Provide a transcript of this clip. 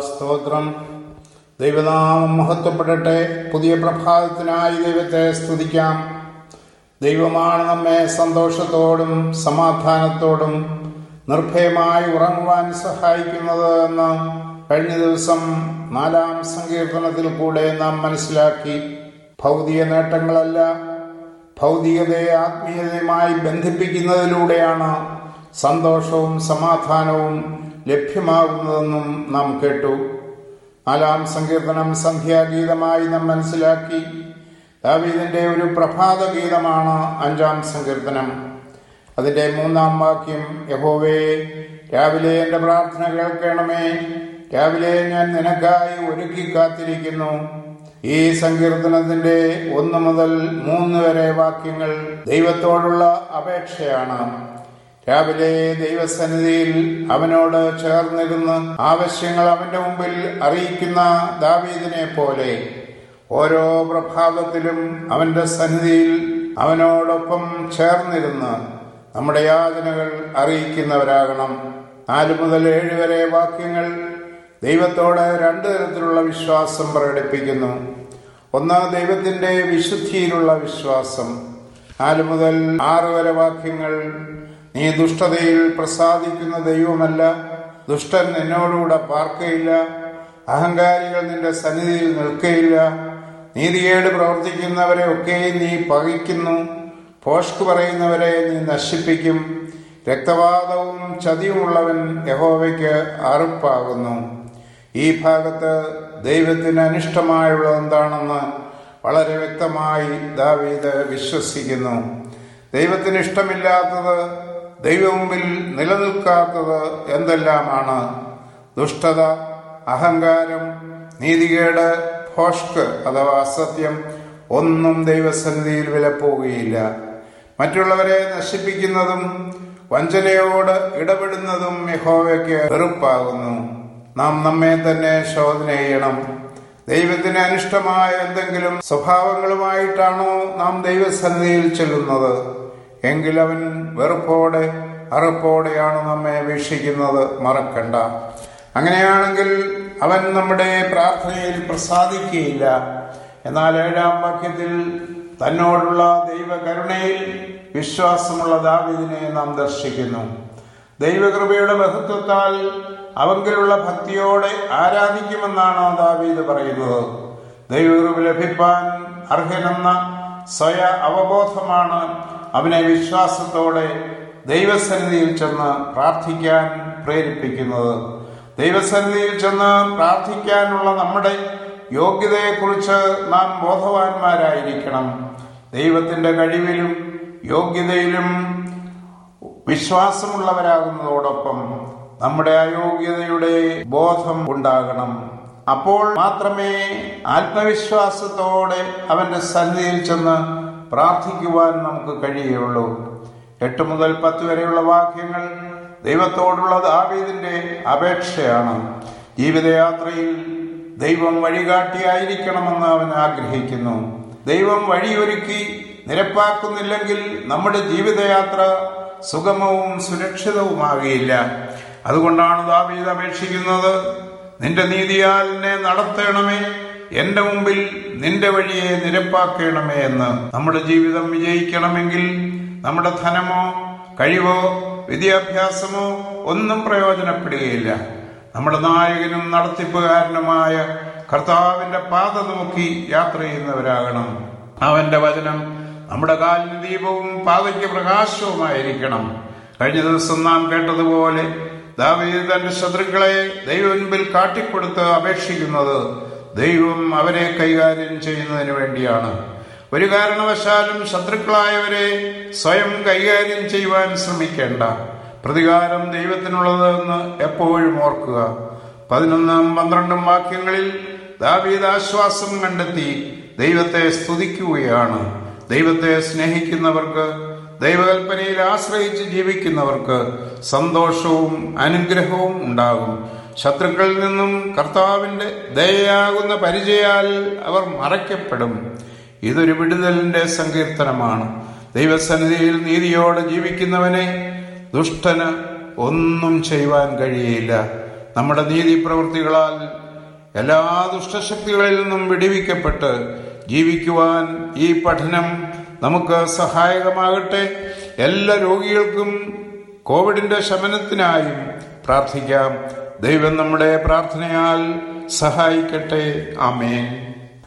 സ്തോത്രം. ദൈവനാമം മഹത്വപ്പെടട്ടെ. പുതിയ പ്രഭാതത്തിനായി ദൈവത്തെ സ്തുതിക്കാം. ദൈവമാണ് നമ്മെ സന്തോഷത്തോടും സമാധാനത്തോടും നിർഭയമായി ഉറങ്ങുവാൻ സഹായിക്കുന്നത് എന്ന് കഴിഞ്ഞ ദിവസം നാലാം സങ്കീർത്തനത്തിൽ കൂടെ നാം മനസ്സിലാക്കി. ഭൗതിക നേട്ടങ്ങളല്ല ഭൗതികതയെ ആത്മീയതയുമായി ബന്ധിപ്പിക്കുന്നതിലൂടെയാണ് സന്തോഷവും സമാധാനവും ലഭ്യമാകുന്നതെന്നും നാം കേട്ടു. നാലാം സങ്കീർത്തനം സന്ധ്യാഗീതമായി നാം മനസ്സിലാക്കി. ദാവീദിന്റെ ഒരു പ്രഭാത ഗീതമാണ് അഞ്ചാം സങ്കീർത്തനം. അതിന്റെ മൂന്നാം വാക്യം യഹോവേ രാവിലെ എന്റെ പ്രാർത്ഥന കേൾക്കണമേ. രാവിലെ ഞാൻ നിനക്കായി ഒരുക്കി കാത്തിരിക്കുന്നു. ഈ സങ്കീർത്തനത്തിന്റെ ഒന്ന് മുതൽ മൂന്ന് വരെ വാക്യങ്ങൾ ദൈവത്തോടുള്ള അപേക്ഷയാണ്. രാവിലെ ദൈവസന്നിധിയിൽ അവനോട് ചേർന്നിരുന്ന് ആവശ്യങ്ങൾ അവന്റെ മുമ്പിൽ അറിയിക്കുന്ന ദാവീദിനെ പോലെ ഓരോ പ്രഭാതത്തിലും അവന്റെ സന്നിധിയിൽ അവനോടൊപ്പം ചേർന്നിരുന്ന് നമ്മുടെ യാതനകൾ അറിയിക്കുന്നവരാകണം. നാലു മുതൽ ഏഴ് വരെ വാക്യങ്ങൾ ദൈവത്തോട് രണ്ട് തരത്തിലുള്ള വിശ്വാസം പ്രകടിപ്പിക്കുന്നു. ഒന്ന് ദൈവത്തിന്റെ വിശുദ്ധിയിലുള്ള വിശ്വാസം. നാല് മുതൽ ആറ് വരെ വാക്യങ്ങൾ നീ ദുഷ്ടതയിൽ പ്രസാദിക്കുന്ന ദൈവമല്ല. ദുഷ്ടൻ നിന്നോടുകൂടെ പാർക്കയില്ല. അഹങ്കാരികൾ നിന്റെ സന്നിധിയിൽ നിൽക്കയില്ല. നീതികേട് പ്രവർത്തിക്കുന്നവരെ ഒക്കെ നീ പകയ്ക്കുന്നു. പോഷ്ക് പറയുന്നവരെ നീ നശിപ്പിക്കും. രക്തവാദവും ചതിയുമുള്ളവൻ യഹോവയ്ക്ക് അറുപ്പാകുന്നു. ഈ ഭാഗത്ത് ദൈവത്തിന് അനിഷ്ടമായുള്ളത് എന്താണെന്ന് വളരെ വ്യക്തമായി ദാവീദ് വിശ്വസിക്കുന്നു. ദൈവത്തിന് ഇഷ്ടമില്ലാത്തത് ദൈവമുമ്പിൽ നിലനിൽക്കാത്തത് എന്തെല്ലാമാണ്? ദുഷ്ടത അഹങ്കാരം നീതികേട് ഭോഷ്ക് അഥവാ അസത്യം ഒന്നും ദൈവസന്നിധിയിൽ വിലപ്പോവുകയില്ല മറ്റുള്ളവരെ നശിപ്പിക്കുന്നതും വഞ്ചനയോട് ഇടപെടുന്നതും യഹോവയ്ക്ക് വെറുപ്പാകുന്നു. നാം നമ്മെ തന്നെ ശോധന ചെയ്യണം. ദൈവത്തിന് അനിഷ്ടമായ എന്തെങ്കിലും സ്വഭാവങ്ങളുമായിട്ടാണോ നാം ദൈവസന്നിധിയിൽ ചെല്ലുന്നത്? എങ്കിൽ അവൻ വെറുപ്പോടെ അറുപ്പോടെയാണ് നമ്മെ വീക്ഷിക്കുന്നത്. മറക്കണ്ട. അങ്ങനെയാണെങ്കിൽ അവൻ നമ്മുടെ പ്രാർത്ഥനയിൽ പ്രസാദിക്കുകയില്ല. എന്നാൽ ഏഴാം വാക്യത്തിൽ തന്നോടുള്ള ദൈവകരുണയിൽ വിശ്വാസമുള്ള ദാവിദിനെ നാം ദർശിക്കുന്നു. ദൈവകൃപയുടെ ബഹുത്വത്താൽ അവങ്കിലുള്ള ഭക്തിയോടെ ആരാധിക്കുമെന്നാണ് ദാവീദ് പറയുന്നത്. ദൈവകൃപ ലഭിപ്പാൻ അർഹനെന്ന സ്വയ അവബോധമാണ് അവനെ വിശ്വാസത്തോടെ ദൈവസന്നിധിയിൽ ചെന്ന് പ്രാർത്ഥിക്കാൻ പ്രേരിപ്പിക്കുന്നത്. ദൈവസന്നിധിയിൽ ചെന്ന് പ്രാർത്ഥിക്കാനുള്ള നമ്മുടെ യോഗ്യതയെക്കുറിച്ച് നാം ബോധവാന്മാരായിരിക്കണം. ദൈവത്തിന്റെ കഴിവിലും യോഗ്യതയിലും വിശ്വാസമുള്ളവരാകുന്നതോടൊപ്പം നമ്മുടെ അയോഗ്യതയുടെ ബോധം ഉണ്ടാകണം. അപ്പോൾ മാത്രമേ ആത്മവിശ്വാസത്തോടെ അവന്റെ സന്നിധിയിൽ ചെന്ന് പ്രാർത്ഥിക്കുവാൻ നമുക്ക് കഴിയുള്ളൂ എട്ട് മുതൽ പത്ത് വരെയുള്ള വാക്യങ്ങൾ ദൈവത്തോടുള്ള ദാവീദിന്റെ അപേക്ഷയാണ്. ജീവിതയാത്രയിൽ ദൈവം വഴികാട്ടിയായിരിക്കണമെന്ന് അവൻ ആഗ്രഹിക്കുന്നു. ദൈവം വഴിയൊരുക്കി നിരപ്പാക്കുന്നില്ലെങ്കിൽ നമ്മുടെ ജീവിതയാത്ര സുഗമവും സുരക്ഷിതവുമാകില്ല അതുകൊണ്ടാണ് ദാവീദ് അപേക്ഷിക്കുന്നത് നിന്റെ നീതിയാലിനെ നടത്തണമേ. എന്റെ മുമ്പിൽ നിന്റെ വഴിയെ നിരപ്പാക്കണമേ എന്ന് നമ്മുടെ ജീവിതം വിജയിക്കണമെങ്കിൽ നമ്മുടെ ധനമോ കഴിവോ വിദ്യാഭ്യാസമോ ഒന്നും പ്രയോജനപ്പെടുകയില്ല. നമ്മുടെ നായകനും നടത്തിപ്പുകാരനുമായ കർത്താവിന്റെ പാത നോക്കി യാത്ര ചെയ്യുന്നവരാകണം. അവന്റെ വചനം നമ്മുടെ കാലിന് ദീപവും പാതയ്ക്ക് പ്രകാശവുമായിരിക്കണം. കഴിഞ്ഞ ദിവസം നാം കേട്ടതുപോലെ ദാവീദ് തന്റെ ശത്രുക്കളെ ദൈവമുൻപിൽ കാട്ടിക്കൊടുത്ത് അപേക്ഷിക്കുന്നത് ദൈവം അവരെ കൈകാര്യം ചെയ്യുന്നതിന് വേണ്ടിയാണ്. ഒരു കാരണവശാലും ശത്രുക്കളായവരെ സ്വയം കൈകാര്യം ചെയ്യുവാൻ ശ്രമിക്കേണ്ട. പ്രതികാരം ദൈവത്തിനുള്ളതെന്ന് എപ്പോഴും ഓർക്കുക. പതിനൊന്നും പന്ത്രണ്ടും വാക്യങ്ങളിൽ ദാവീദ് ആശ്വാസം കണ്ടെത്തി ദൈവത്തെ സ്തുതിക്കുകയാണ്. ദൈവത്തെ സ്നേഹിക്കുന്നവർക്ക് ദൈവകൽപ്പനയിൽ ആശ്രയിച്ച് ജീവിക്കുന്നവർക്ക് സന്തോഷവും അനുഗ്രഹവും ഉണ്ടാകും. ശത്രുക്കളിൽ നിന്നും കർത്താവിന്റെ ദയയാകുന്ന പരിചയാൽ അവർ മറയ്ക്കപ്പെടും. ഇതൊരു വിടുതലിന്റെ സങ്കീർത്തനമാണ്. ദൈവസന്നിധിയിൽ നീതിയോടെ ജീവിക്കുന്നവനെ ദുഷ്ടന് ഒന്നും ചെയ്യുവാൻ കഴിയില്ല. നമ്മുടെ നീതി പ്രവൃത്തികളാൽ എല്ലാ ദുഷ്ടശക്തികളിൽ നിന്നും വിടിവിക്കപ്പെട്ട് ജീവിക്കുവാൻ ഈ പഠനം നമുക്ക് സഹായകമാകട്ടെ. എല്ലാ രോഗികൾക്കും കോവിഡിന്റെ ശമനത്തിനായും പ്രാർത്ഥിക്കാം. ദൈവം നമ്മുടെ പ്രാർത്ഥനയാൽ സഹായിക്കട്ടെ. ആമേൻ.